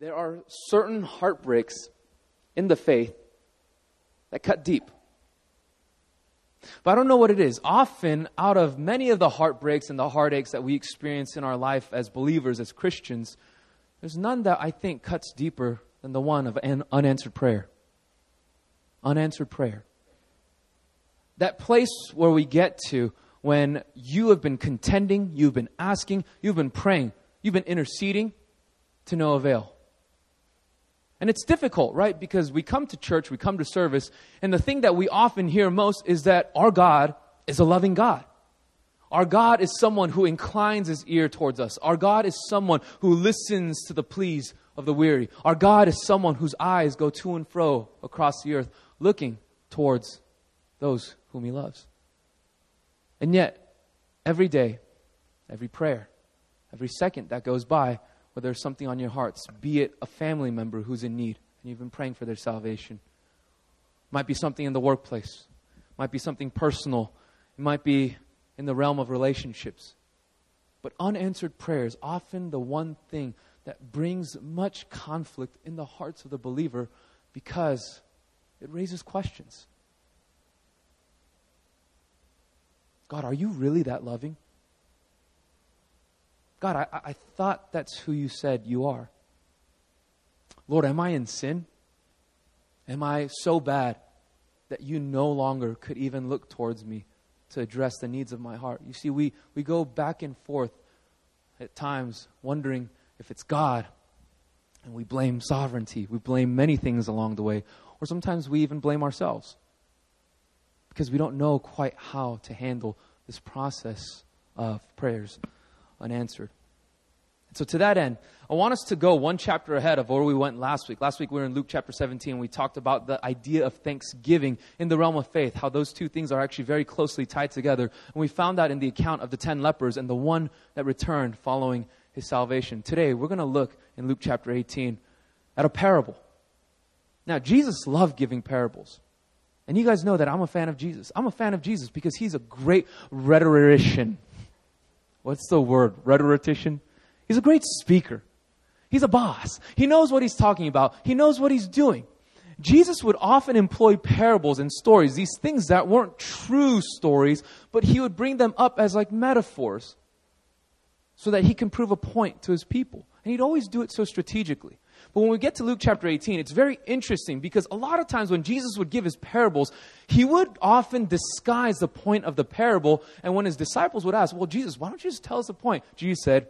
there are certain heartbreaks in the faith that cut deep. But I don't know what it is. Often, out of many of the heartbreaks and the heartaches that we experience in our life as believers, as Christians, there's none that I think cuts deeper than the one of an unanswered prayer. Unanswered prayer. That place where we get to when you have been contending, you've been asking, you've been praying, you've been interceding to no avail. And it's difficult, right? Because we come to church, we come to service, and the thing that we often hear most is that our God is a loving God. Our God is someone who inclines his ear towards us. Our God is someone who listens to the pleas of the weary. Our God is someone whose eyes go to and fro across the earth, looking towards those whom he loves. And yet, every day, every prayer, every second that goes by, where there's something on your hearts, be it a family member who's in need and you've been praying for their salvation. Might be something in the workplace, might be something personal, it might be in the realm of relationships. But unanswered prayer is often the one thing that brings much conflict in the hearts of the believer because it raises questions. God, are you really that loving? God, I, I thought that's who you said you are. Lord, am I in sin? Am I so bad that you no longer could even look towards me to address the needs of my heart? You see, we, we go back and forth at times wondering if it's God, and we blame sovereignty. We blame many things along the way, or sometimes we even blame ourselves because we don't know quite how to handle this process of prayers unanswered. So, to that end, I want us to go one chapter ahead of where we went last week. Last week we were in Luke chapter 17 and we talked about the idea of thanksgiving in the realm of faith, how those two things are actually very closely tied together. And we found that in the account of the 10 lepers and the one that returned following his salvation. Today we're going to look in Luke chapter 18 at a parable. Now, Jesus loved giving parables. And you guys know that I'm a fan of Jesus. I'm a fan of Jesus because he's a great rhetorician. What's the word? Rhetorician? He's a great speaker. He's a boss. He knows what he's talking about. He knows what he's doing. Jesus would often employ parables and stories, these things that weren't true stories, but he would bring them up as like metaphors so that he can prove a point to his people. And he'd always do it so strategically. But when we get to Luke chapter 18, it's very interesting because a lot of times when Jesus would give his parables, he would often disguise the point of the parable. And when his disciples would ask, Well, Jesus, why don't you just tell us the point? Jesus said,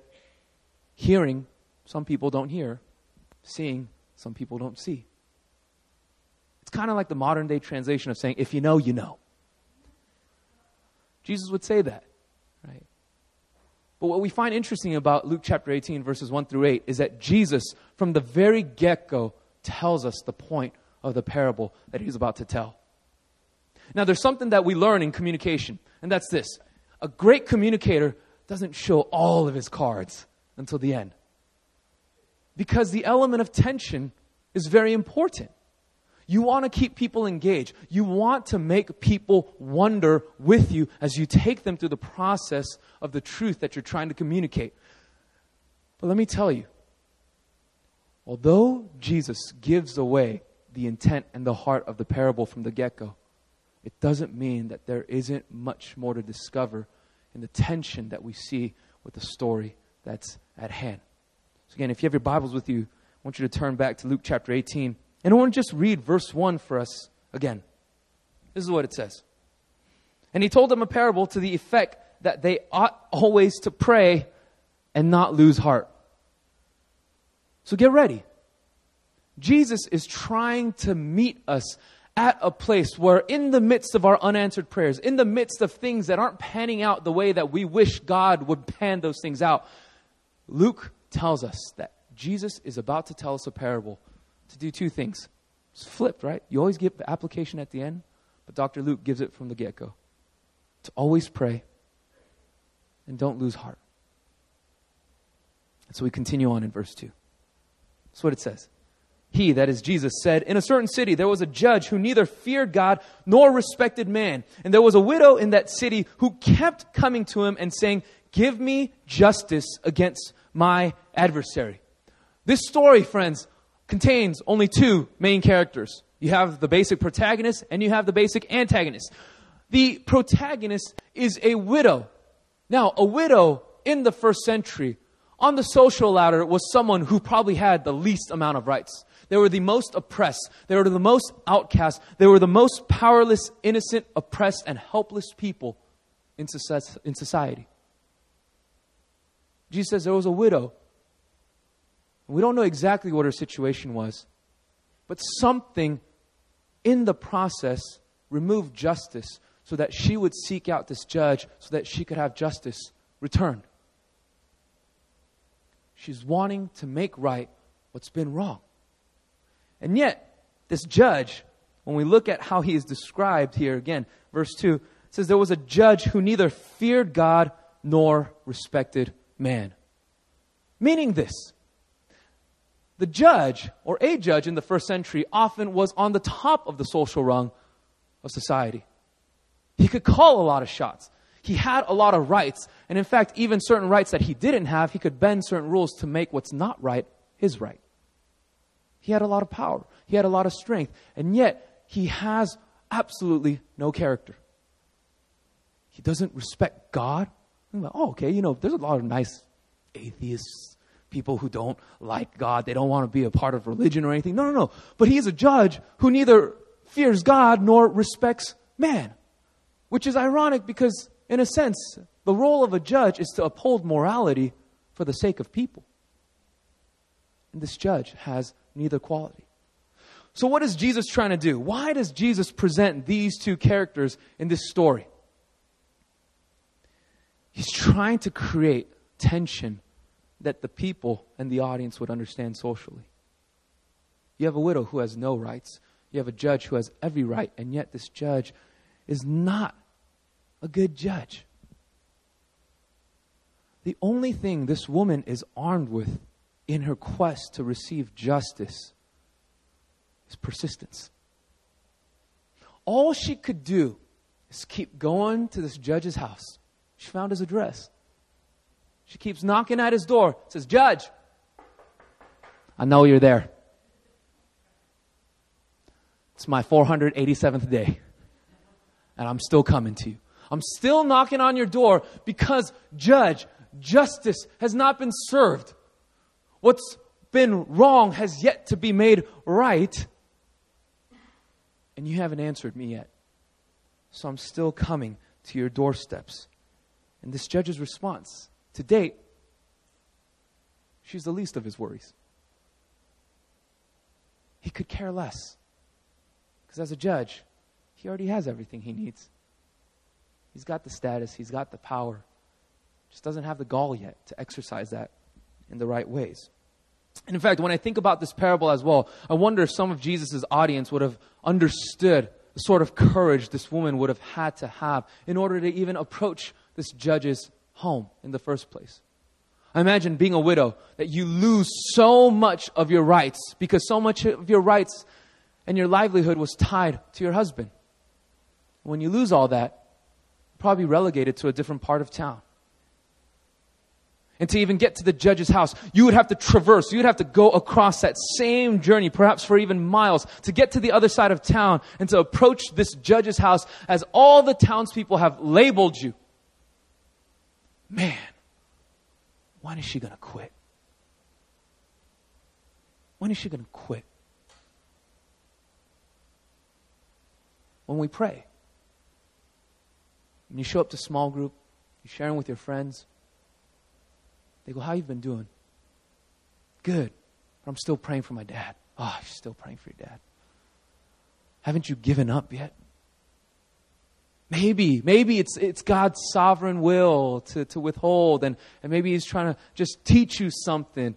Hearing, some people don't hear. Seeing, some people don't see. It's kind of like the modern day translation of saying, If you know, you know. Jesus would say that, right? But what we find interesting about Luke chapter 18, verses 1 through 8, is that Jesus, from the very get go, tells us the point of the parable that he's about to tell. Now, there's something that we learn in communication, and that's this a great communicator doesn't show all of his cards until the end. Because the element of tension is very important. You want to keep people engaged. You want to make people wonder with you as you take them through the process of the truth that you're trying to communicate. But let me tell you, although Jesus gives away the intent and the heart of the parable from the get go, it doesn't mean that there isn't much more to discover in the tension that we see with the story that's at hand. So, again, if you have your Bibles with you, I want you to turn back to Luke chapter 18. And I want to just read verse 1 for us again. This is what it says. And he told them a parable to the effect that they ought always to pray and not lose heart. So get ready. Jesus is trying to meet us at a place where, in the midst of our unanswered prayers, in the midst of things that aren't panning out the way that we wish God would pan those things out, Luke tells us that Jesus is about to tell us a parable to do two things. It's flipped, right? You always get the application at the end, but Dr. Luke gives it from the get go. To always pray and don't lose heart. And so we continue on in verse 2. That's what it says. He, that is Jesus, said, In a certain city there was a judge who neither feared God nor respected man. And there was a widow in that city who kept coming to him and saying, Give me justice against my adversary. This story, friends, contains only two main characters. You have the basic protagonist and you have the basic antagonist. The protagonist is a widow. Now, a widow in the first century on the social ladder was someone who probably had the least amount of rights. They were the most oppressed. They were the most outcast. They were the most powerless, innocent, oppressed, and helpless people in society. Jesus says there was a widow. We don't know exactly what her situation was, but something in the process removed justice so that she would seek out this judge so that she could have justice returned. She's wanting to make right what's been wrong. And yet, this judge, when we look at how he is described here again, verse 2 says there was a judge who neither feared God nor respected man. Meaning this the judge, or a judge in the first century, often was on the top of the social rung of society. He could call a lot of shots. He had a lot of rights. And in fact, even certain rights that he didn't have, he could bend certain rules to make what's not right his right. He had a lot of power. He had a lot of strength. And yet, he has absolutely no character. He doesn't respect God. Like, oh, okay, you know, there's a lot of nice atheists, people who don't like God. They don't want to be a part of religion or anything. No, no, no. But he is a judge who neither fears God nor respects man. Which is ironic because, in a sense, the role of a judge is to uphold morality for the sake of people. And this judge has neither quality. So, what is Jesus trying to do? Why does Jesus present these two characters in this story? He's trying to create tension that the people and the audience would understand socially. You have a widow who has no rights. You have a judge who has every right, and yet this judge is not a good judge. The only thing this woman is armed with in her quest to receive justice is persistence. All she could do is keep going to this judge's house. She found his address. She keeps knocking at his door, says, Judge, I know you're there. It's my 487th day, and I'm still coming to you. I'm still knocking on your door because, Judge, justice has not been served. What's been wrong has yet to be made right. And you haven't answered me yet. So I'm still coming to your doorsteps. And this judge's response to date, she's the least of his worries. He could care less. Because as a judge, he already has everything he needs. He's got the status, he's got the power. Just doesn't have the gall yet to exercise that in the right ways. And in fact, when I think about this parable as well, I wonder if some of Jesus' audience would have understood the sort of courage this woman would have had to have in order to even approach this judge's home in the first place. I imagine being a widow, that you lose so much of your rights because so much of your rights and your livelihood was tied to your husband. When you lose all that, probably relegated to a different part of town. And to even get to the judge's house, you would have to traverse, you would have to go across that same journey, perhaps for even miles, to get to the other side of town and to approach this judge's house as all the townspeople have labeled you man, when is she going to quit? When is she going to quit? When we pray. When you show up to small group, you're sharing with your friends. They go, How you been doing? Good. But I'm still praying for my dad. Oh, you're still praying for your dad. Haven't you given up yet? Maybe, maybe it's, it's God's sovereign will to, to withhold, and, and maybe He's trying to just teach you something.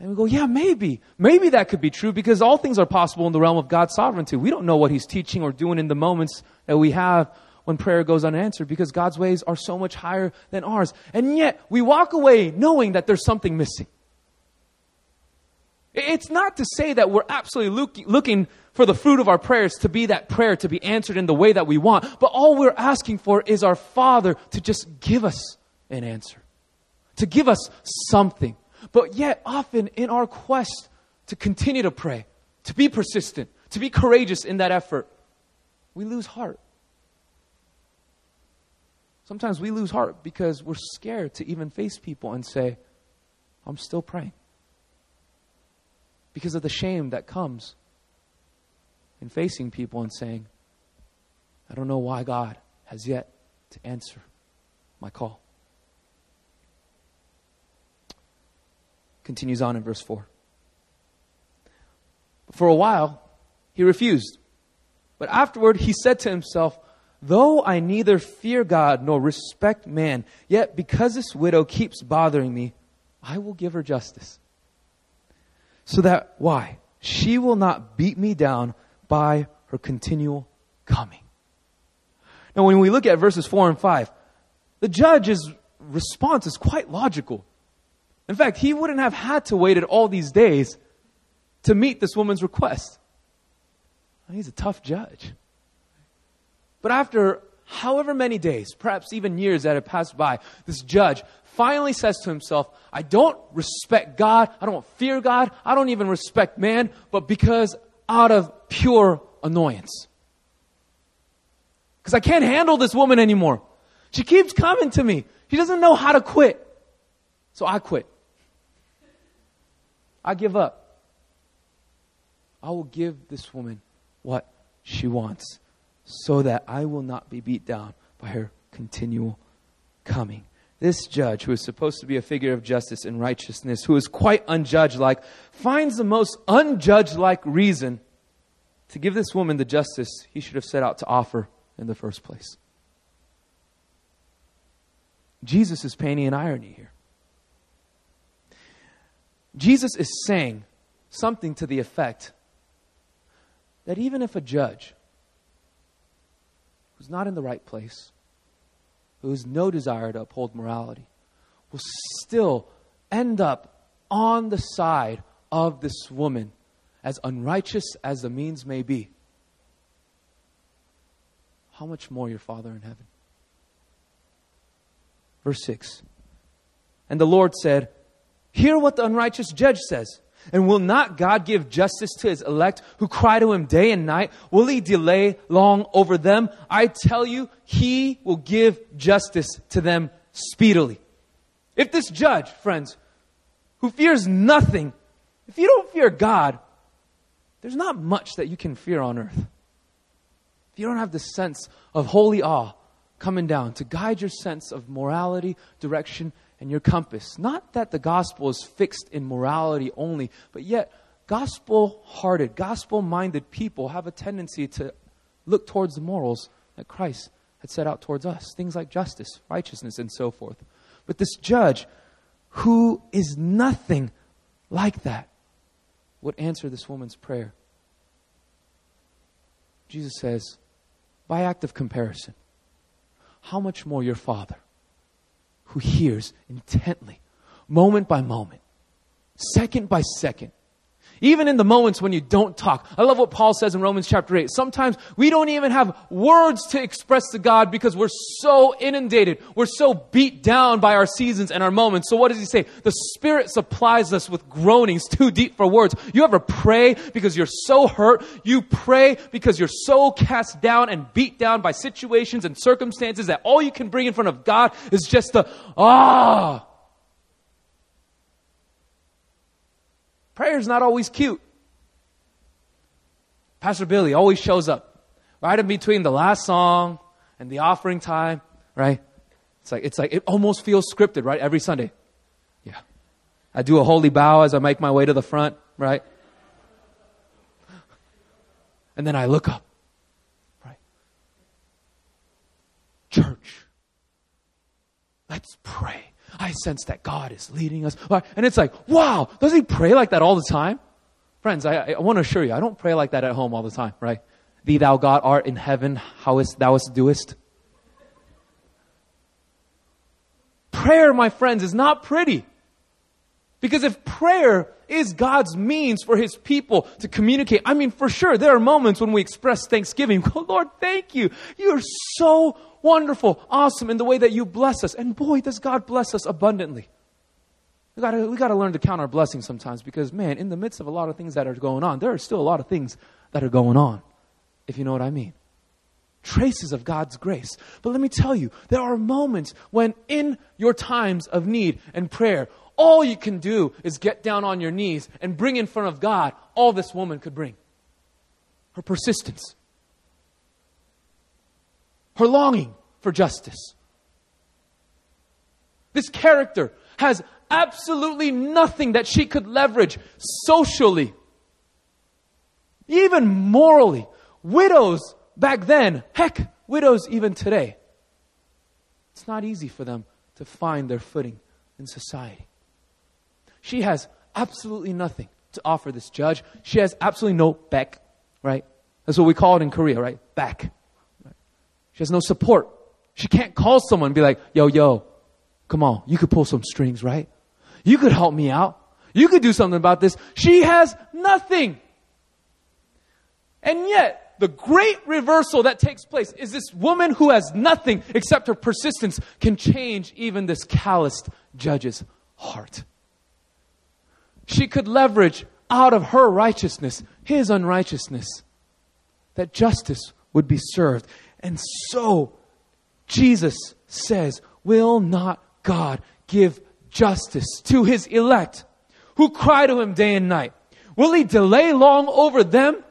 And we go, yeah, maybe. Maybe that could be true because all things are possible in the realm of God's sovereignty. We don't know what He's teaching or doing in the moments that we have when prayer goes unanswered because God's ways are so much higher than ours. And yet, we walk away knowing that there's something missing. It's not to say that we're absolutely look, looking for the fruit of our prayers to be that prayer to be answered in the way that we want. But all we're asking for is our Father to just give us an answer, to give us something. But yet, often in our quest to continue to pray, to be persistent, to be courageous in that effort, we lose heart. Sometimes we lose heart because we're scared to even face people and say, I'm still praying. Because of the shame that comes in facing people and saying, I don't know why God has yet to answer my call. Continues on in verse 4. For a while, he refused. But afterward, he said to himself, Though I neither fear God nor respect man, yet because this widow keeps bothering me, I will give her justice. So that, why? She will not beat me down by her continual coming. Now, when we look at verses 4 and 5, the judge's response is quite logical. In fact, he wouldn't have had to wait all these days to meet this woman's request. He's a tough judge. But after however many days, perhaps even years that have passed by, this judge finally says to himself, I don't respect God, I don't fear God, I don't even respect man, but because out of pure annoyance. Because I can't handle this woman anymore. She keeps coming to me. She doesn't know how to quit. So I quit. I give up. I will give this woman what she wants so that I will not be beat down by her continual coming. This judge, who is supposed to be a figure of justice and righteousness, who is quite unjudged like, finds the most unjudged like reason to give this woman the justice he should have set out to offer in the first place. Jesus is painting an irony here. Jesus is saying something to the effect that even if a judge who's not in the right place, who has no desire to uphold morality, will still end up on the side of this woman, as unrighteous as the means may be. How much more your Father in heaven? Verse 6 And the Lord said, Hear what the unrighteous judge says. And will not God give justice to his elect who cry to him day and night? Will he delay long over them? I tell you, he will give justice to them speedily. If this judge, friends, who fears nothing, if you don't fear God, there's not much that you can fear on earth. If you don't have the sense of holy awe coming down to guide your sense of morality, direction, and your compass. Not that the gospel is fixed in morality only, but yet gospel hearted, gospel minded people have a tendency to look towards the morals that Christ had set out towards us things like justice, righteousness, and so forth. But this judge, who is nothing like that, would answer this woman's prayer. Jesus says, by act of comparison, how much more your Father who hears intently, moment by moment, second by second. Even in the moments when you don't talk. I love what Paul says in Romans chapter 8. Sometimes we don't even have words to express to God because we're so inundated. We're so beat down by our seasons and our moments. So what does he say? The Spirit supplies us with groanings too deep for words. You ever pray because you're so hurt? You pray because you're so cast down and beat down by situations and circumstances that all you can bring in front of God is just the, ah, Prayer's not always cute. Pastor Billy always shows up right in between the last song and the offering time, right? It's like, it's like, it almost feels scripted, right? Every Sunday. Yeah. I do a holy bow as I make my way to the front, right? And then I look up, right? Church, let's pray. I sense that God is leading us. And it's like, wow, does he pray like that all the time? Friends, I, I want to assure you, I don't pray like that at home all the time, right? Thee thou God art in heaven, how is thou doest? Prayer, my friends, is not pretty. Because if prayer is God's means for His people to communicate, I mean, for sure, there are moments when we express thanksgiving. Lord, thank you. You are so wonderful, awesome in the way that you bless us. And boy, does God bless us abundantly. We gotta, we gotta learn to count our blessings sometimes because, man, in the midst of a lot of things that are going on, there are still a lot of things that are going on, if you know what I mean. Traces of God's grace. But let me tell you, there are moments when in your times of need and prayer, all you can do is get down on your knees and bring in front of God all this woman could bring her persistence, her longing for justice. This character has absolutely nothing that she could leverage socially, even morally. Widows back then, heck, widows even today. It's not easy for them to find their footing in society. She has absolutely nothing to offer this judge. She has absolutely no back, right? That's what we call it in Korea, right? Back. She has no support. She can't call someone and be like, yo, yo, come on, you could pull some strings, right? You could help me out. You could do something about this. She has nothing. And yet, the great reversal that takes place is this woman who has nothing except her persistence can change even this calloused judge's heart. She could leverage out of her righteousness his unrighteousness, that justice would be served. And so, Jesus says, Will not God give justice to his elect who cry to him day and night? Will he delay long over them?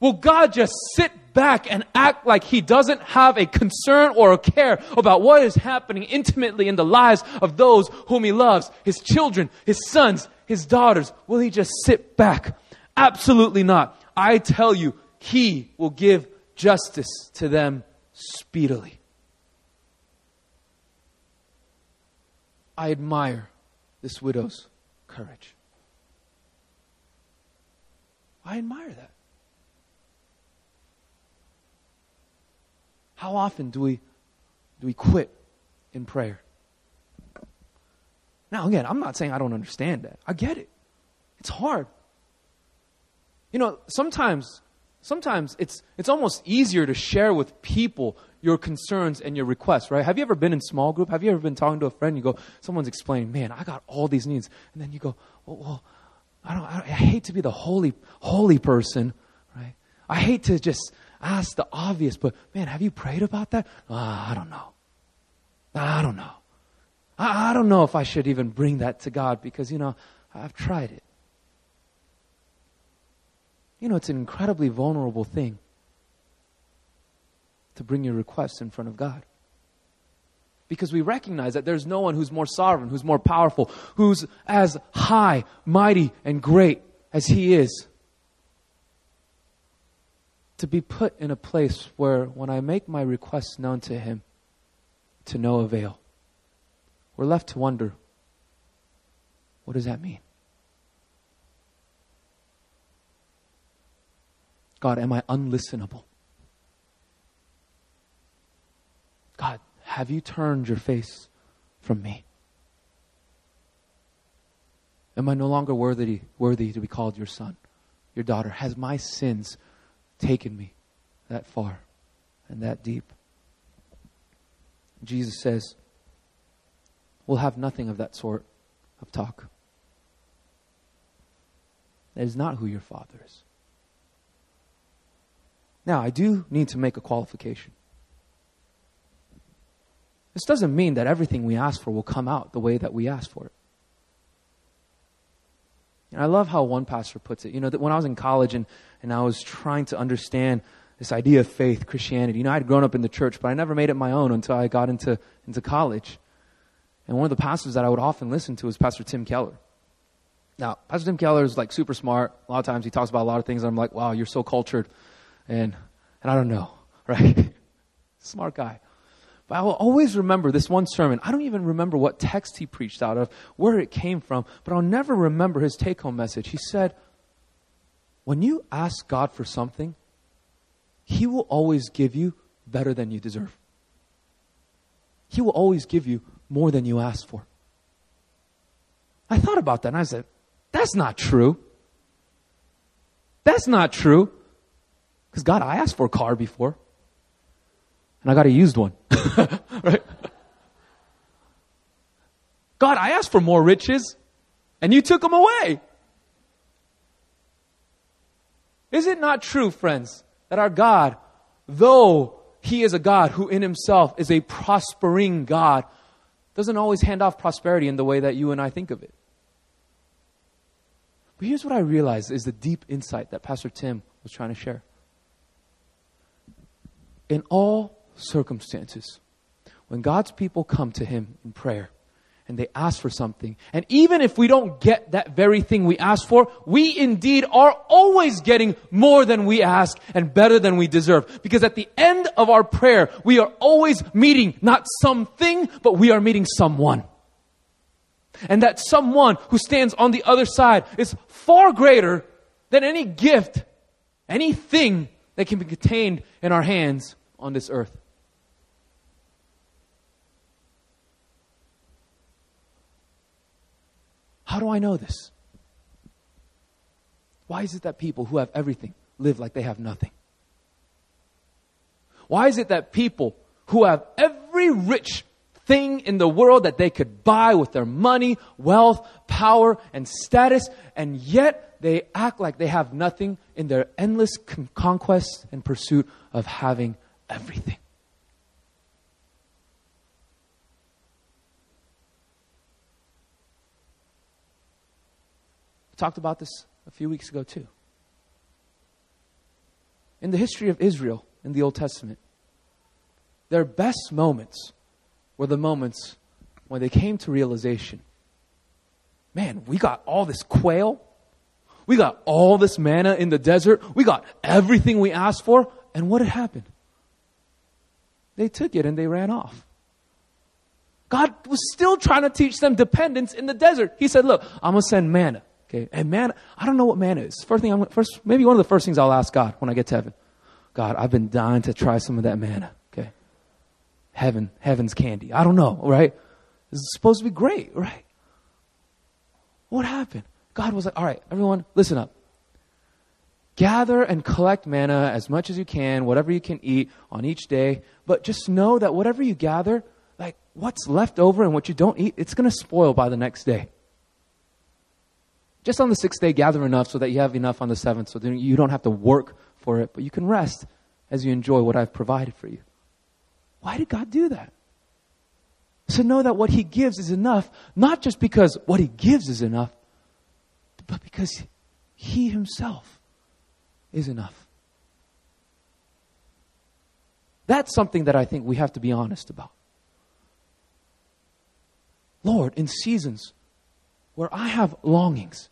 Will God just sit back and act like he doesn't have a concern or a care about what is happening intimately in the lives of those whom he loves, his children, his sons, his daughters? Will he just sit back? Absolutely not. I tell you, he will give justice to them speedily. I admire this widow's courage. I admire that. How often do we do we quit in prayer? Now again, I'm not saying I don't understand that. I get it. It's hard. You know, sometimes sometimes it's it's almost easier to share with people your concerns and your requests, right? Have you ever been in small group? Have you ever been talking to a friend? You go, someone's explaining, man, I got all these needs, and then you go, well, well I don't, I, I hate to be the holy holy person, right? I hate to just ask the obvious, but man, have you prayed about that? Uh, I don't know. I don't know. I, I don't know if I should even bring that to God because, you know, I've tried it. You know, it's an incredibly vulnerable thing to bring your requests in front of God. Because we recognize that there's no one who's more sovereign, who's more powerful, who's as high, mighty, and great as He is to be put in a place where when I make my requests known to Him, to no avail. We're left to wonder what does that mean? God, am I unlistenable? God, have you turned your face from me? Am I no longer worthy, worthy to be called your son, your daughter? Has my sins taken me that far and that deep. Jesus says, We'll have nothing of that sort of talk. That is not who your father is. Now, I do need to make a qualification. This doesn't mean that everything we ask for will come out the way that we ask for it. And I love how one pastor puts it. You know, that when I was in college and, and I was trying to understand this idea of faith, Christianity, you know, I'd grown up in the church, but I never made it my own until I got into, into college. And one of the pastors that I would often listen to was Pastor Tim Keller. Now, Pastor Tim Keller is like super smart. A lot of times he talks about a lot of things, and I'm like, wow, you're so cultured. And, and I don't know, right? smart guy. But I will always remember this one sermon. I don't even remember what text he preached out of, where it came from, but I'll never remember his take home message. He said, When you ask God for something, he will always give you better than you deserve. He will always give you more than you asked for. I thought about that and I said, That's not true. That's not true. Because God, I asked for a car before and I got a used one. right? God, I asked for more riches, and you took them away. Is it not true, friends, that our God, though He is a God who in Himself is a prospering God, doesn't always hand off prosperity in the way that you and I think of it? But here's what I realized is the deep insight that Pastor Tim was trying to share. In all circumstances, when God's people come to Him in prayer, and they ask for something. And even if we don't get that very thing we ask for, we indeed are always getting more than we ask and better than we deserve. Because at the end of our prayer, we are always meeting not something, but we are meeting someone. And that someone who stands on the other side is far greater than any gift, anything that can be contained in our hands on this earth. How do I know this? Why is it that people who have everything live like they have nothing? Why is it that people who have every rich thing in the world that they could buy with their money, wealth, power, and status, and yet they act like they have nothing in their endless con- conquest and pursuit of having everything? Talked about this a few weeks ago, too. In the history of Israel in the Old Testament, their best moments were the moments when they came to realization man, we got all this quail, we got all this manna in the desert, we got everything we asked for, and what had happened? They took it and they ran off. God was still trying to teach them dependence in the desert. He said, Look, I'm going to send manna. Okay, and man, I don't know what man is. First thing I'm first, maybe one of the first things I'll ask God when I get to heaven. God, I've been dying to try some of that manna. Okay, heaven, heaven's candy. I don't know, right? This is supposed to be great, right? What happened? God was like, all right, everyone, listen up. Gather and collect manna as much as you can, whatever you can eat on each day. But just know that whatever you gather, like what's left over and what you don't eat, it's going to spoil by the next day. Just on the sixth day, gather enough so that you have enough on the seventh, so that you don't have to work for it, but you can rest as you enjoy what I've provided for you. Why did God do that? To know that what He gives is enough, not just because what He gives is enough, but because He Himself is enough. That's something that I think we have to be honest about. Lord, in seasons where I have longings,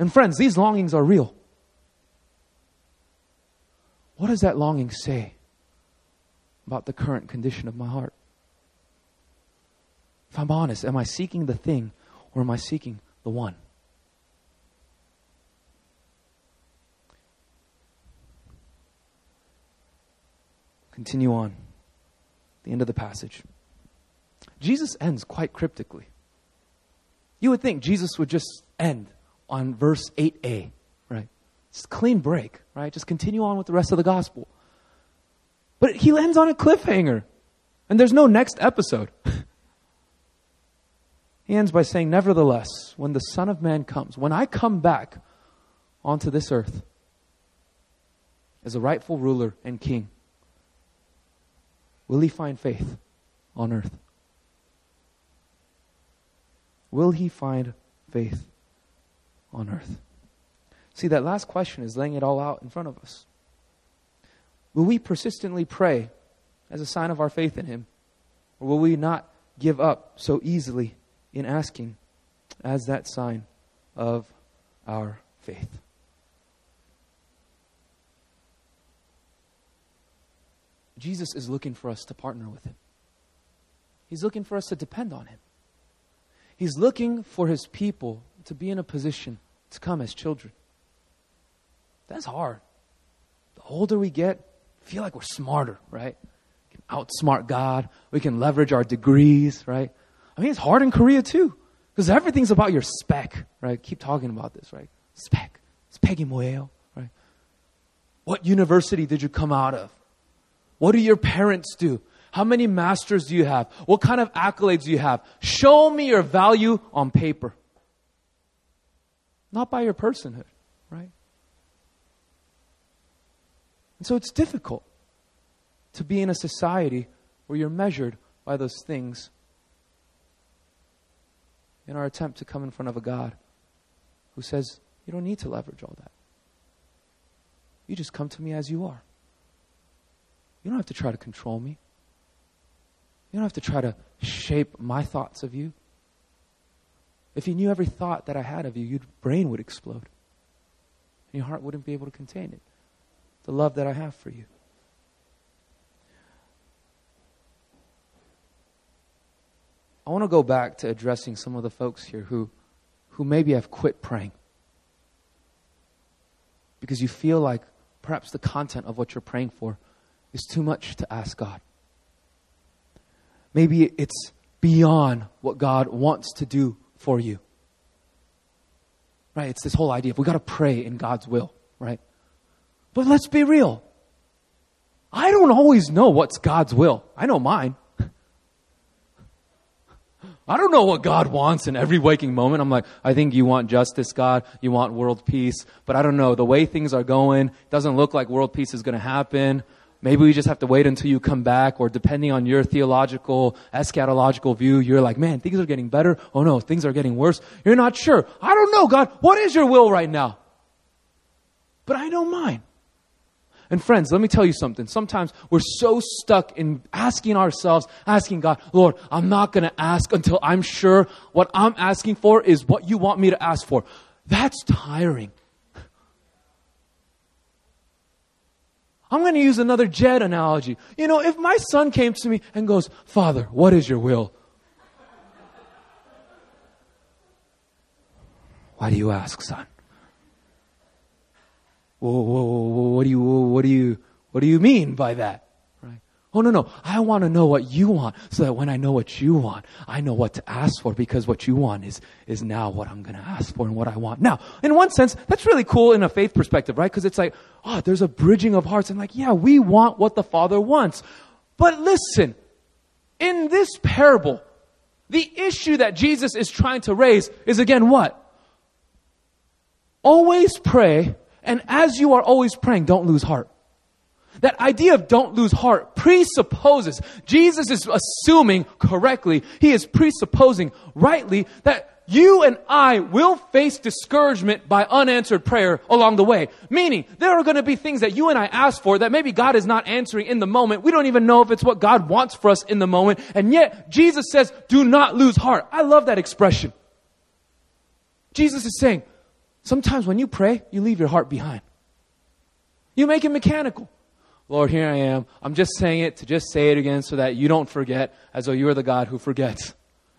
and friends, these longings are real. What does that longing say about the current condition of my heart? If I'm honest, am I seeking the thing or am I seeking the one? Continue on. The end of the passage. Jesus ends quite cryptically. You would think Jesus would just end on verse 8a, right? It's a clean break, right? Just continue on with the rest of the gospel. But he ends on a cliffhanger, and there's no next episode. he ends by saying, Nevertheless, when the Son of Man comes, when I come back onto this earth as a rightful ruler and king, will he find faith on earth? Will he find faith on earth? See, that last question is laying it all out in front of us. Will we persistently pray as a sign of our faith in Him? Or will we not give up so easily in asking as that sign of our faith? Jesus is looking for us to partner with Him. He's looking for us to depend on Him. He's looking for His people to be in a position to come as children. That's hard. The older we get, feel like we're smarter, right? We can outsmart God. We can leverage our degrees, right? I mean, it's hard in Korea too, because everything's about your spec, right? Keep talking about this, right? Spec. Spec이 뭐예요, right? What university did you come out of? What do your parents do? How many masters do you have? What kind of accolades do you have? Show me your value on paper. Not by your personhood, right? And so it's difficult to be in a society where you're measured by those things in our attempt to come in front of a God who says, You don't need to leverage all that. You just come to me as you are. You don't have to try to control me. You don't have to try to shape my thoughts of you. If you knew every thought that I had of you, your brain would explode. And your heart wouldn't be able to contain it. The love that I have for you. I want to go back to addressing some of the folks here who, who maybe have quit praying. Because you feel like perhaps the content of what you're praying for is too much to ask God. Maybe it's beyond what God wants to do for you. Right? It's this whole idea of we got to pray in God's will, right? But let's be real. I don't always know what's God's will. I know mine. I don't know what God wants in every waking moment. I'm like, I think you want justice, God. You want world peace. But I don't know. The way things are going, doesn't look like world peace is going to happen. Maybe we just have to wait until you come back, or depending on your theological, eschatological view, you're like, man, things are getting better. Oh no, things are getting worse. You're not sure. I don't know, God. What is your will right now? But I know mine. And friends, let me tell you something. Sometimes we're so stuck in asking ourselves, asking God, Lord, I'm not going to ask until I'm sure what I'm asking for is what you want me to ask for. That's tiring. I'm going to use another Jed analogy. You know, if my son came to me and goes, Father, what is your will? Why do you ask, son? Whoa, whoa, whoa, what do you, what do you, what do you mean by that? Oh, no, no. I want to know what you want so that when I know what you want, I know what to ask for because what you want is, is now what I'm going to ask for and what I want. Now, in one sense, that's really cool in a faith perspective, right? Because it's like, oh, there's a bridging of hearts. And like, yeah, we want what the Father wants. But listen, in this parable, the issue that Jesus is trying to raise is again what? Always pray, and as you are always praying, don't lose heart. That idea of don't lose heart presupposes, Jesus is assuming correctly, he is presupposing rightly that you and I will face discouragement by unanswered prayer along the way. Meaning, there are going to be things that you and I ask for that maybe God is not answering in the moment. We don't even know if it's what God wants for us in the moment. And yet, Jesus says, do not lose heart. I love that expression. Jesus is saying, sometimes when you pray, you leave your heart behind. You make it mechanical. Lord, here I am. I'm just saying it to just say it again so that you don't forget as though you are the God who forgets.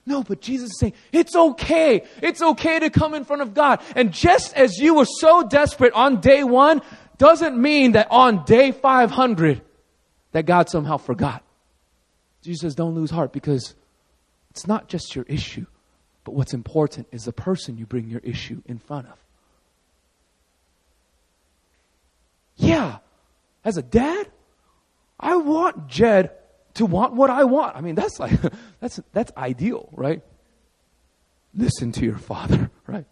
No, but Jesus is saying, it's okay. It's okay to come in front of God. And just as you were so desperate on day one, doesn't mean that on day 500 that God somehow forgot. Jesus says, don't lose heart because it's not just your issue, but what's important is the person you bring your issue in front of. Yeah, as a dad, I want Jed to want what I want. I mean, that's like, that's, that's ideal, right? Listen to your father, right?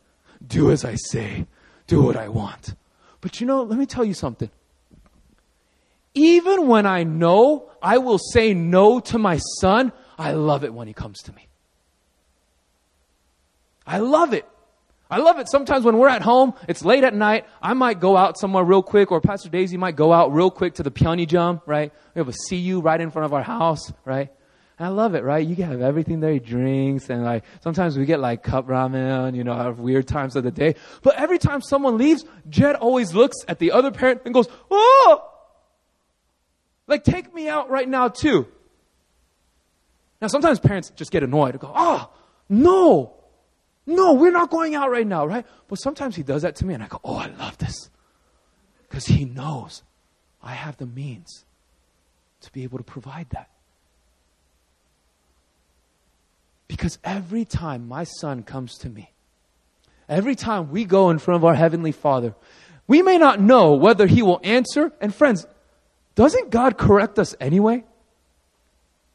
Do as I say. Do what I want. But you know, let me tell you something. Even when I know I will say no to my son, I love it when he comes to me. I love it. I love it. Sometimes when we're at home, it's late at night. I might go out somewhere real quick, or Pastor Daisy might go out real quick to the Pyeongchang, right? We have a CU right in front of our house, right? And I love it, right? You can have everything there, he drinks, and like sometimes we get like cup ramen, you know, at weird times of the day. But every time someone leaves, Jed always looks at the other parent and goes, "Oh, like take me out right now too." Now sometimes parents just get annoyed and go, "Oh, no, no, we're not going out right now, right? But sometimes he does that to me and I go, oh, I love this. Because he knows I have the means to be able to provide that. Because every time my son comes to me, every time we go in front of our Heavenly Father, we may not know whether He will answer. And friends, doesn't God correct us anyway?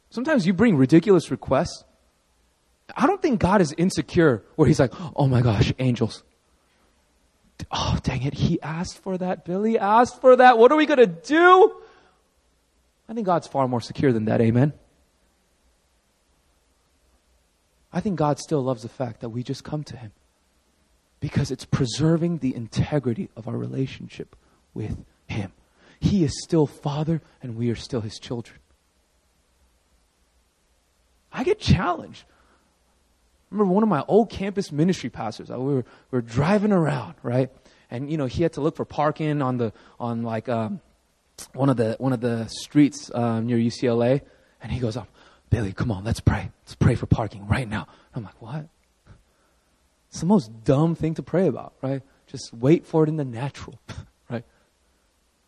Sometimes you bring ridiculous requests. I don't think God is insecure where he's like, oh my gosh, angels. Oh, dang it. He asked for that. Billy asked for that. What are we going to do? I think God's far more secure than that. Amen. I think God still loves the fact that we just come to him because it's preserving the integrity of our relationship with him. He is still Father and we are still his children. I get challenged. I remember one of my old campus ministry pastors. We were, we were driving around, right? And you know, he had to look for parking on the on like um, one of the one of the streets um, near UCLA. And he goes, "Up, oh, Billy, come on, let's pray. Let's pray for parking right now." I'm like, "What?" It's the most dumb thing to pray about, right? Just wait for it in the natural, right?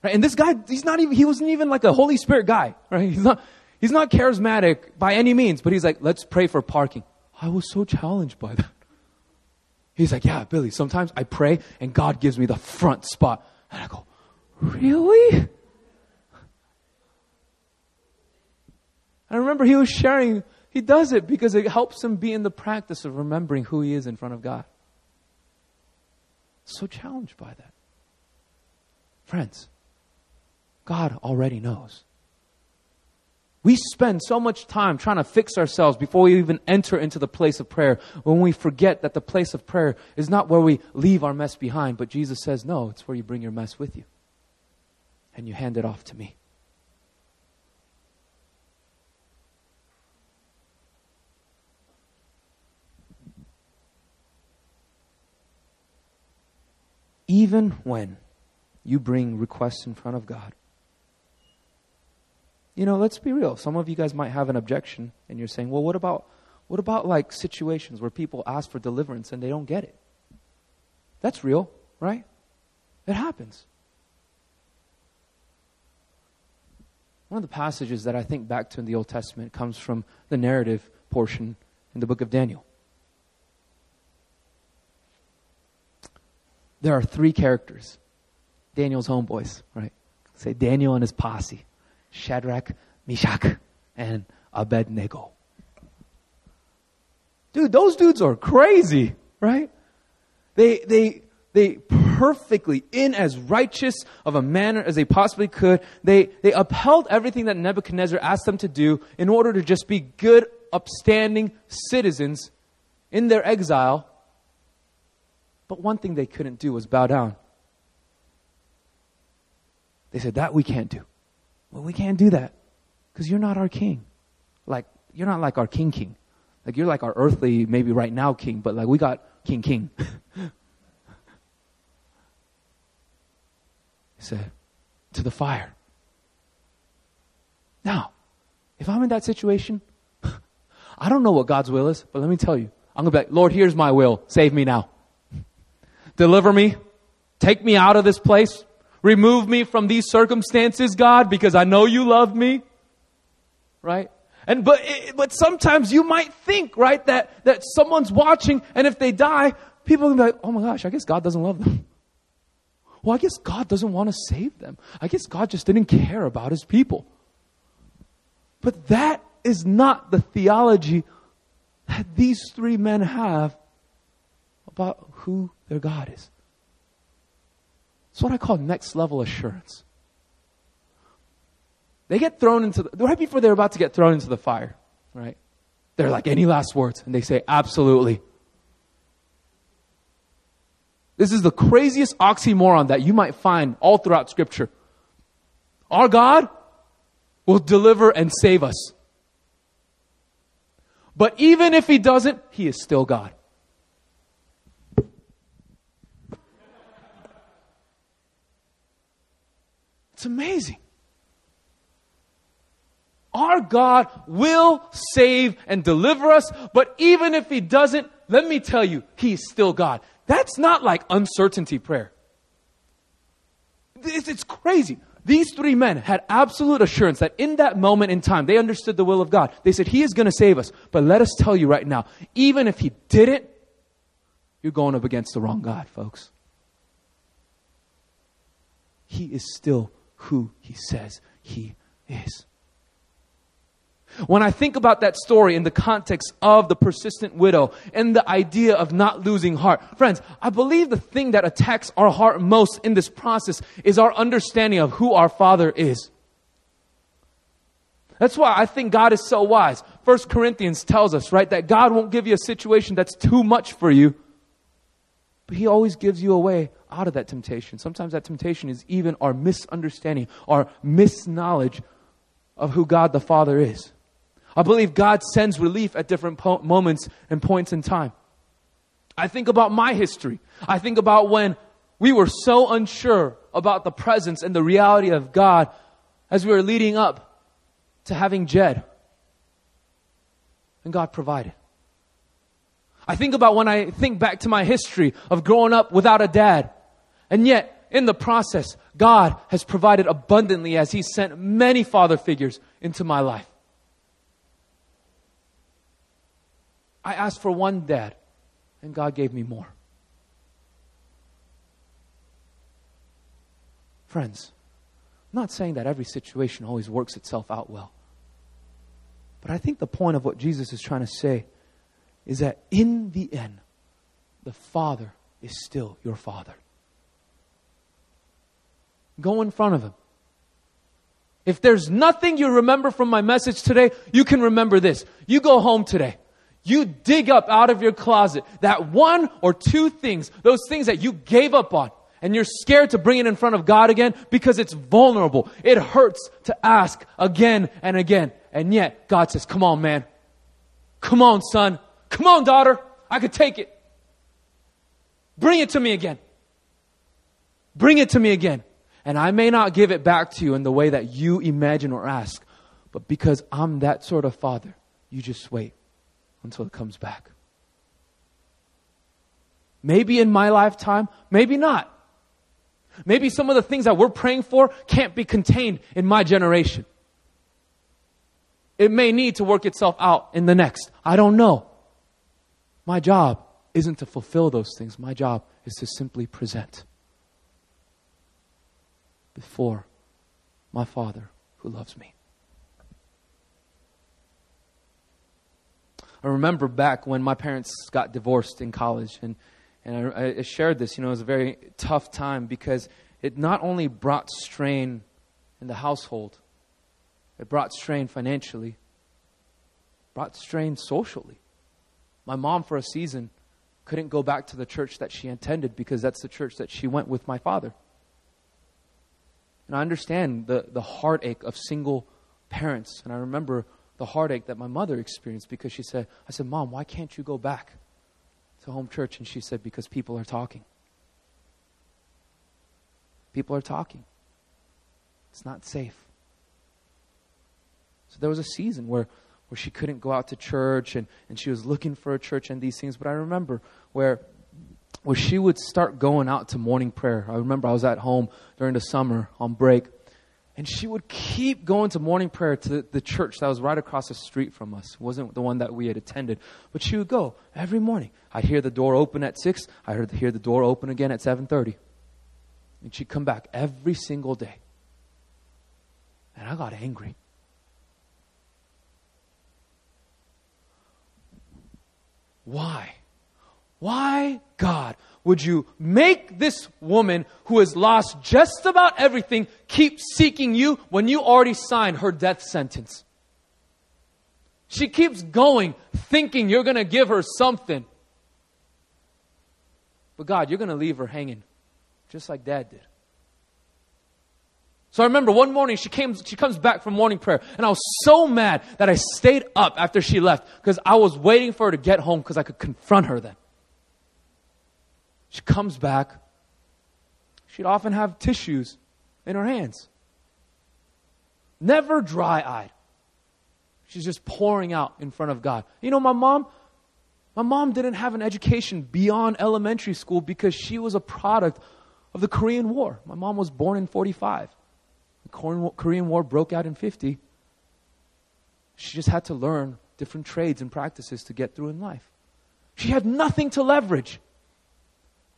Right? And this guy, he's not even, he wasn't even like a Holy Spirit guy, right? He's not, He's not charismatic by any means, but he's like, let's pray for parking. I was so challenged by that. He's like, yeah, Billy, sometimes I pray and God gives me the front spot. And I go, really? I remember he was sharing, he does it because it helps him be in the practice of remembering who he is in front of God. So challenged by that. Friends, God already knows. We spend so much time trying to fix ourselves before we even enter into the place of prayer when we forget that the place of prayer is not where we leave our mess behind, but Jesus says, no, it's where you bring your mess with you and you hand it off to me. Even when you bring requests in front of God, you know, let's be real. Some of you guys might have an objection and you're saying, well, what about, what about like situations where people ask for deliverance and they don't get it? That's real, right? It happens. One of the passages that I think back to in the Old Testament comes from the narrative portion in the book of Daniel. There are three characters Daniel's homeboys, right? Say Daniel and his posse. Shadrach, Meshach, and Abednego. Dude, those dudes are crazy, right? They, they, they perfectly, in as righteous of a manner as they possibly could, they, they upheld everything that Nebuchadnezzar asked them to do in order to just be good, upstanding citizens in their exile. But one thing they couldn't do was bow down. They said, That we can't do. Well, we can't do that because you're not our king. Like, you're not like our king king. Like, you're like our earthly, maybe right now king, but like we got king king. he said, to the fire. Now, if I'm in that situation, I don't know what God's will is, but let me tell you, I'm to be like, Lord, here's my will. Save me now. Deliver me. Take me out of this place. Remove me from these circumstances, God, because I know you love me. Right? And but but sometimes you might think, right, that that someone's watching and if they die, people can be like, "Oh my gosh, I guess God doesn't love them." Well, I guess God doesn't want to save them. I guess God just didn't care about his people. But that is not the theology that these three men have about who their God is. It's what I call next level assurance. They get thrown into the, right before they're about to get thrown into the fire, right? They're like, any last words? And they say, absolutely. This is the craziest oxymoron that you might find all throughout scripture. Our God will deliver and save us. But even if he doesn't, he is still God. It's amazing. Our God will save and deliver us, but even if He doesn't, let me tell you, He's still God. That's not like uncertainty prayer. It's, it's crazy. These three men had absolute assurance that in that moment in time, they understood the will of God. They said, He is going to save us. But let us tell you right now, even if He didn't, you're going up against the wrong God, folks. He is still who he says he is. When I think about that story in the context of the persistent widow and the idea of not losing heart, friends, I believe the thing that attacks our heart most in this process is our understanding of who our Father is. That's why I think God is so wise. First Corinthians tells us, right, that God won't give you a situation that's too much for you, but He always gives you a way out of that temptation. Sometimes that temptation is even our misunderstanding, our misknowledge of who God the Father is. I believe God sends relief at different po- moments and points in time. I think about my history. I think about when we were so unsure about the presence and the reality of God as we were leading up to having Jed. And God provided. I think about when I think back to my history of growing up without a dad. And yet, in the process, God has provided abundantly as He sent many father figures into my life. I asked for one dad, and God gave me more. Friends, I'm not saying that every situation always works itself out well. But I think the point of what Jesus is trying to say is that in the end, the Father is still your Father. Go in front of Him. If there's nothing you remember from my message today, you can remember this. You go home today. You dig up out of your closet that one or two things, those things that you gave up on, and you're scared to bring it in front of God again because it's vulnerable. It hurts to ask again and again. And yet, God says, Come on, man. Come on, son. Come on, daughter. I could take it. Bring it to me again. Bring it to me again. And I may not give it back to you in the way that you imagine or ask, but because I'm that sort of father, you just wait until it comes back. Maybe in my lifetime, maybe not. Maybe some of the things that we're praying for can't be contained in my generation. It may need to work itself out in the next. I don't know. My job isn't to fulfill those things. My job is to simply present before my Father who loves me. I remember back when my parents got divorced in college, and, and I, I shared this. You know, it was a very tough time because it not only brought strain in the household, it brought strain financially, brought strain socially. My mom, for a season, couldn't go back to the church that she attended because that's the church that she went with my father. And I understand the, the heartache of single parents. And I remember the heartache that my mother experienced because she said, I said, Mom, why can't you go back to home church? And she said, Because people are talking. People are talking. It's not safe. So there was a season where, where she couldn't go out to church and, and she was looking for a church and these things. But I remember where where she would start going out to morning prayer. I remember I was at home during the summer on break, and she would keep going to morning prayer to the, church that was right across the street from us. It wasn't the one that we had attended, but she would go every morning. I'd hear the door open at six. I heard hear the door open again at seven thirty, and she'd come back every single day. And I got angry. Why? Why, God, would you make this woman who has lost just about everything keep seeking you when you already signed her death sentence? She keeps going, thinking you're going to give her something. But God, you're going to leave her hanging, just like dad did. So I remember one morning she came, she comes back from morning prayer, and I was so mad that I stayed up after she left because I was waiting for her to get home because I could confront her then. She comes back. She'd often have tissues in her hands. Never dry eyed. She's just pouring out in front of God. You know, my mom, my mom didn't have an education beyond elementary school because she was a product of the Korean War. My mom was born in 45. The Korean War broke out in 50. She just had to learn different trades and practices to get through in life. She had nothing to leverage.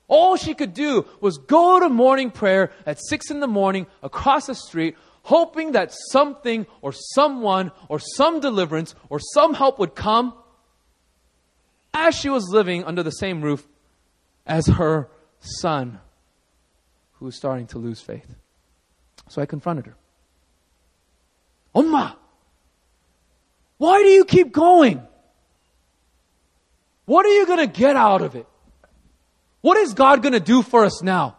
All she could do was go to morning prayer at six in the morning across the street, hoping that something or someone or some deliverance or some help would come as she was living under the same roof as her son who was starting to lose faith. So I confronted her. Oma, why do you keep going? What are you going to get out of it? What is God going to do for us now?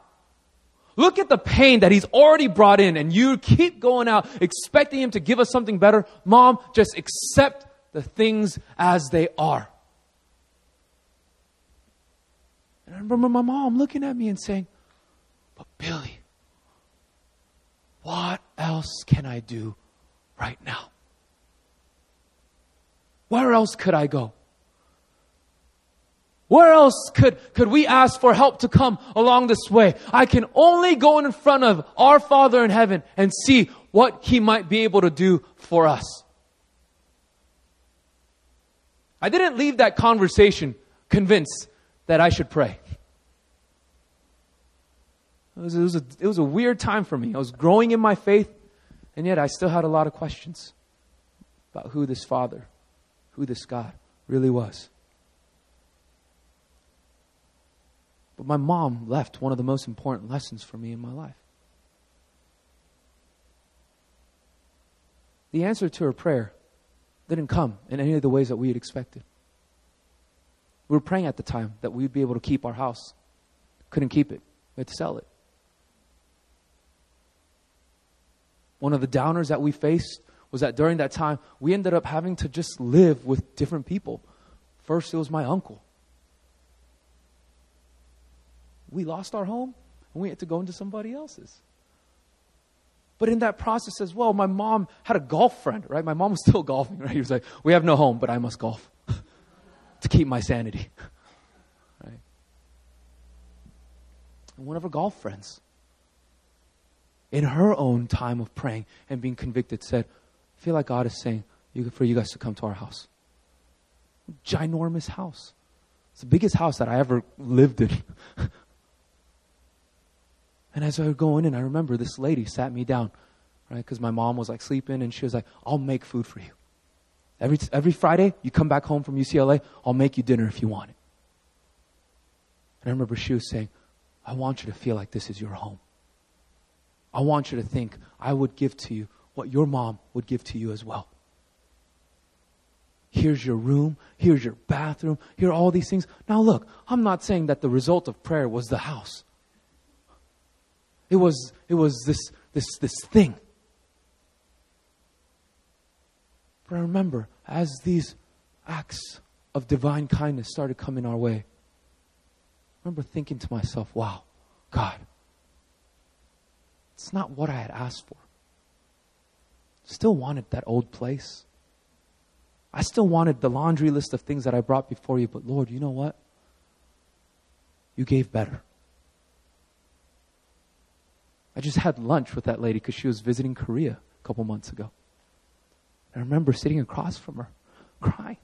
Look at the pain that He's already brought in, and you keep going out expecting Him to give us something better. Mom, just accept the things as they are. And I remember my mom looking at me and saying, But Billy, what else can I do right now? Where else could I go? Where else could, could we ask for help to come along this way? I can only go in front of our Father in heaven and see what He might be able to do for us. I didn't leave that conversation convinced that I should pray. It was, it, was a, it was a weird time for me. I was growing in my faith, and yet I still had a lot of questions about who this Father, who this God really was. But my mom left one of the most important lessons for me in my life. The answer to her prayer didn't come in any of the ways that we had expected. We were praying at the time that we'd be able to keep our house. Couldn't keep it. We had to sell it. One of the downers that we faced was that during that time, we ended up having to just live with different people. First, it was my uncle we lost our home and we had to go into somebody else's. But in that process as well, my mom had a golf friend, right? My mom was still golfing, right? He was like, We have no home, but I must golf to keep my sanity. right? And one of her golf friends, in her own time of praying and being convicted, said, I feel like God is saying for you guys to come to our house. Ginormous house. It's the biggest house that I ever lived in. And as I was going in, I remember this lady sat me down, right? Because my mom was like sleeping, and she was like, I'll make food for you. Every, every Friday, you come back home from UCLA, I'll make you dinner if you want it. And I remember she was saying, I want you to feel like this is your home. I want you to think I would give to you what your mom would give to you as well. Here's your room. Here's your bathroom. Here are all these things. Now, look, I'm not saying that the result of prayer was the house. It was, it was this, this, this thing. But I remember as these acts of divine kindness started coming our way, I remember thinking to myself, wow, God, it's not what I had asked for. Still wanted that old place. I still wanted the laundry list of things that I brought before you, but Lord, you know what? You gave better. I just had lunch with that lady because she was visiting Korea a couple months ago. I remember sitting across from her, crying.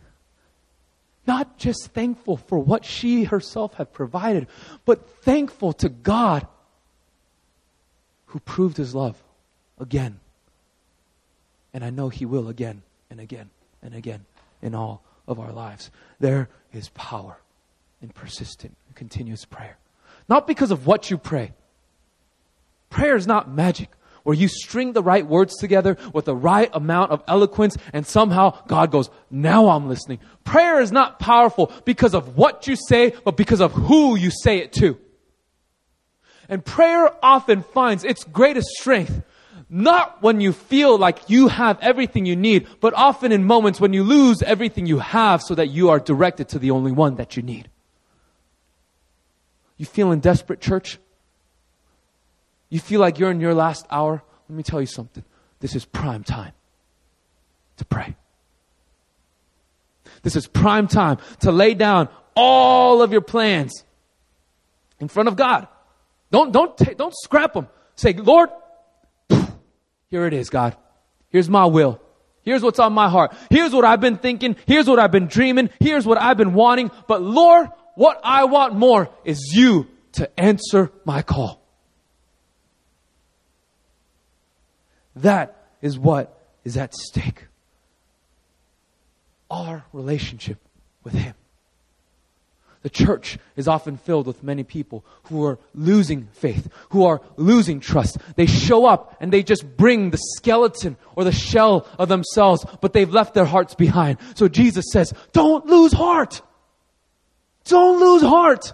Not just thankful for what she herself had provided, but thankful to God who proved his love again. And I know he will again and again and again in all of our lives. There is power in persistent, continuous prayer. Not because of what you pray Prayer is not magic where you string the right words together with the right amount of eloquence and somehow God goes, now I'm listening. Prayer is not powerful because of what you say, but because of who you say it to. And prayer often finds its greatest strength not when you feel like you have everything you need, but often in moments when you lose everything you have so that you are directed to the only one that you need. You feel in desperate, church? You feel like you're in your last hour? Let me tell you something. This is prime time to pray. This is prime time to lay down all of your plans in front of God. Don't, don't, don't scrap them. Say, Lord, here it is, God. Here's my will. Here's what's on my heart. Here's what I've been thinking. Here's what I've been dreaming. Here's what I've been wanting. But Lord, what I want more is you to answer my call. That is what is at stake. Our relationship with Him. The church is often filled with many people who are losing faith, who are losing trust. They show up and they just bring the skeleton or the shell of themselves, but they've left their hearts behind. So Jesus says, don't lose heart. Don't lose heart.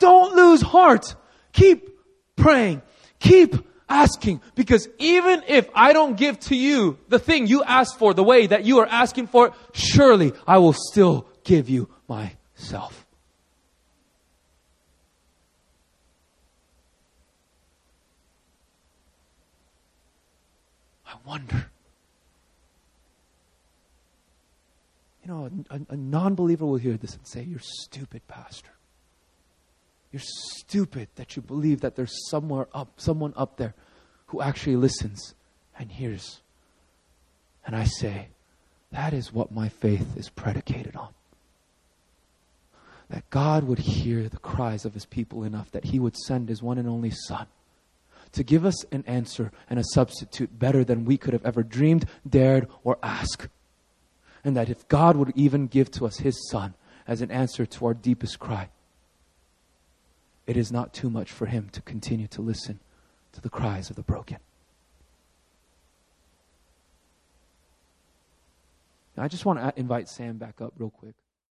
Don't lose heart. Keep praying. Keep asking because even if I don't give to you the thing you asked for the way that you are asking for it, surely I will still give you my self. I wonder. You know, a, a non believer will hear this and say, You're stupid, Pastor. You're stupid that you believe that there's somewhere up, someone up there who actually listens and hears. And I say, that is what my faith is predicated on that God would hear the cries of his people enough that he would send his one and only Son to give us an answer and a substitute better than we could have ever dreamed, dared, or asked. And that if God would even give to us his Son as an answer to our deepest cry, it is not too much for him to continue to listen to the cries of the broken. Now, I just want to invite Sam back up real quick.